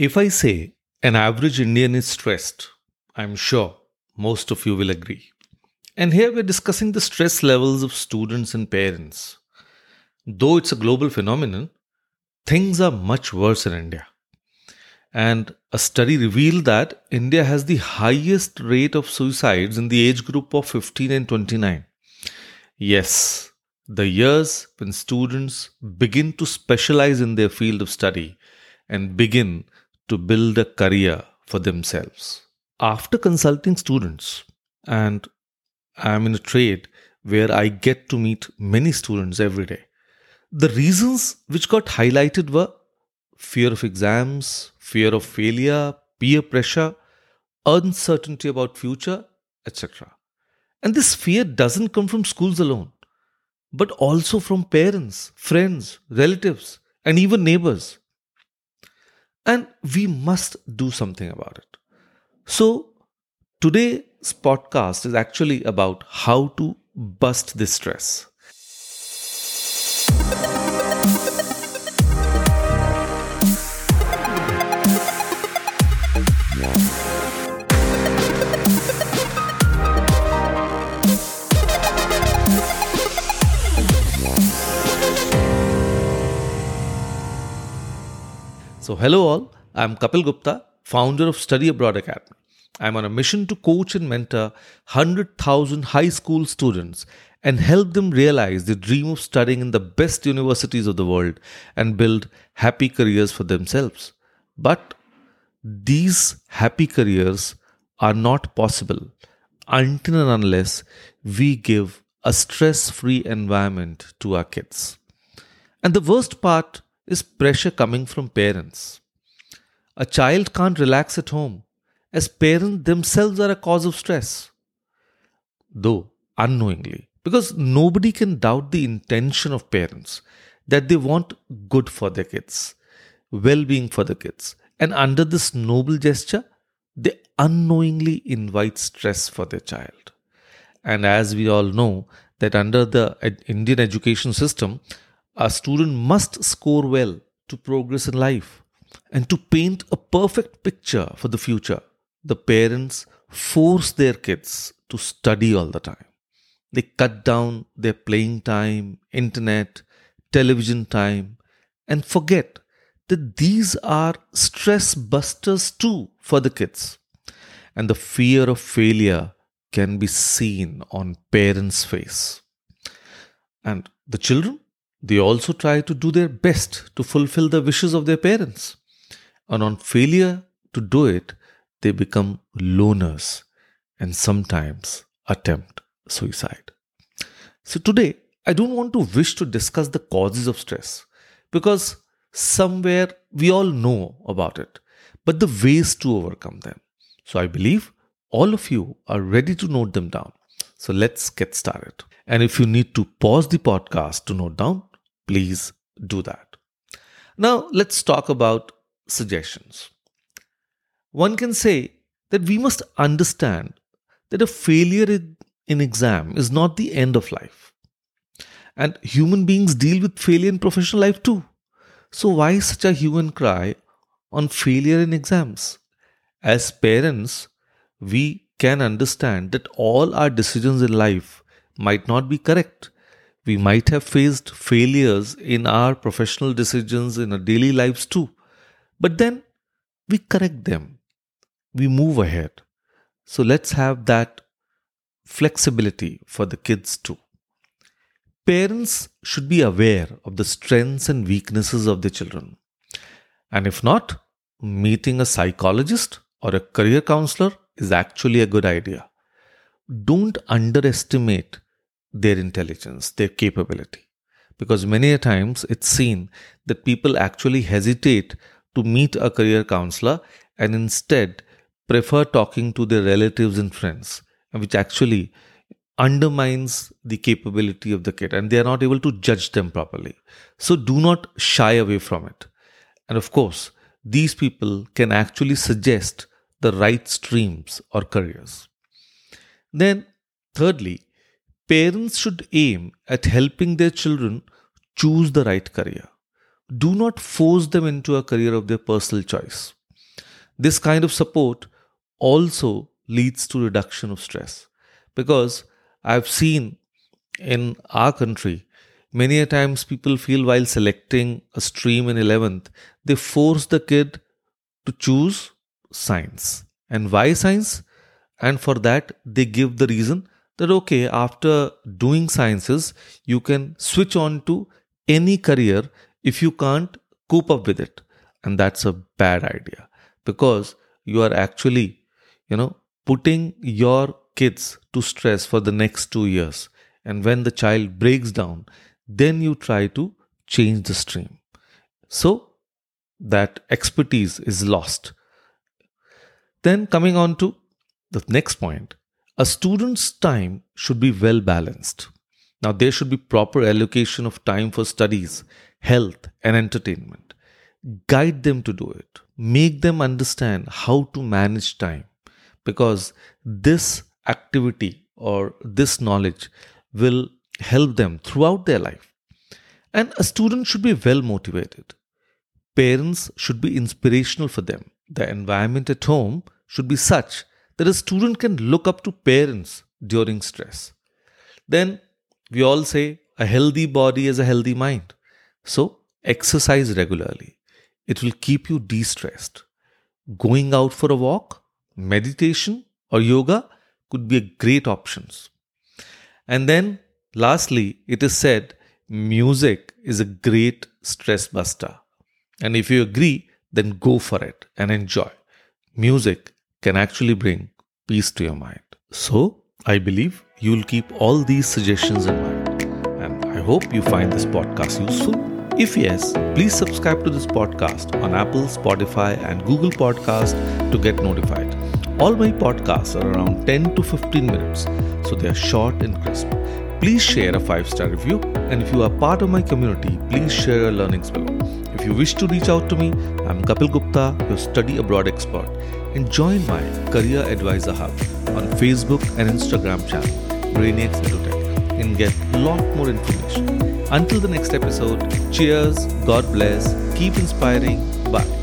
If I say an average Indian is stressed, I'm sure most of you will agree. And here we're discussing the stress levels of students and parents. Though it's a global phenomenon, things are much worse in India. And a study revealed that India has the highest rate of suicides in the age group of 15 and 29. Yes, the years when students begin to specialize in their field of study and begin to build a career for themselves. After consulting students, and I'm in a trade where I get to meet many students every day, the reasons which got highlighted were fear of exams, fear of failure, peer pressure, uncertainty about future, etc. And this fear doesn't come from schools alone, but also from parents, friends, relatives, and even neighbors. And we must do something about it. So, today's podcast is actually about how to bust this stress. So, hello all, I'm Kapil Gupta, founder of Study Abroad Academy. I'm on a mission to coach and mentor 100,000 high school students and help them realize the dream of studying in the best universities of the world and build happy careers for themselves. But these happy careers are not possible until and unless we give a stress free environment to our kids. And the worst part is pressure coming from parents. A child can't relax at home, as parents themselves are a cause of stress. Though unknowingly, because nobody can doubt the intention of parents that they want good for their kids, well being for the kids. And under this noble gesture, they unknowingly invite stress for their child. And as we all know, that under the Indian education system, a student must score well to progress in life and to paint a perfect picture for the future. The parents force their kids to study all the time. They cut down their playing time, internet, television time, and forget that these are stress busters too for the kids. And the fear of failure can be seen on parents' face. And the children they also try to do their best to fulfill the wishes of their parents. And on failure to do it, they become loners and sometimes attempt suicide. So, today, I don't want to wish to discuss the causes of stress because somewhere we all know about it, but the ways to overcome them. So, I believe all of you are ready to note them down. So, let's get started. And if you need to pause the podcast to note down, please do that. Now, let's talk about suggestions. One can say that we must understand that a failure in exam is not the end of life. And human beings deal with failure in professional life too. So, why such a human cry on failure in exams? As parents, we can understand that all our decisions in life might not be correct we might have faced failures in our professional decisions in our daily lives too. But then we correct them, we move ahead. So let's have that flexibility for the kids too. Parents should be aware of the strengths and weaknesses of their children. And if not, meeting a psychologist or a career counselor is actually a good idea. Don't underestimate their intelligence, their capability. Because many a times it's seen that people actually hesitate to meet a career counselor and instead prefer talking to their relatives and friends, which actually undermines the capability of the kid and they are not able to judge them properly. So do not shy away from it. And of course, these people can actually suggest the right streams or careers. Then, thirdly, Parents should aim at helping their children choose the right career. Do not force them into a career of their personal choice. this kind of support also leads to reduction of stress because I've seen in our country many a times people feel while selecting a stream in 11th they force the kid to choose science and why science and for that they give the reason that okay after doing sciences you can switch on to any career if you can't cope up with it. And that's a bad idea because you are actually you know putting your kids to stress for the next 2 years. And when the child breaks down then you try to change the stream. So that expertise is lost. Then coming on to the next point a student's time should be well balanced now there should be proper allocation of time for studies health and entertainment guide them to do it make them understand how to manage time because this activity or this knowledge will help them throughout their life. And a student should be well motivated. Parents should be inspirational for them. The environment at home should be such that a student can look up to parents during stress. Then we all say a healthy body is a healthy mind. So exercise regularly. It will keep you de stressed. Going out for a walk, meditation, or yoga could be great options. And then, lastly, it is said music is a great stress buster. And if you agree, then go for it and enjoy. Music can actually bring peace to your mind. So, I believe you'll keep all these suggestions in mind. And I hope you find this podcast useful. If yes, please subscribe to this podcast on Apple, Spotify, and Google Podcast to get notified. All my podcasts are around 10 to 15 minutes, so they are short and crisp. Please share a 5 star review, and if you are part of my community, please share your learnings below. If you wish to reach out to me, I'm Kapil Gupta, your study abroad expert, and join my Career Advisor Hub on Facebook and Instagram channel, Brainiacs Edutech, and get a lot more information. Until the next episode, cheers, God bless, keep inspiring, bye.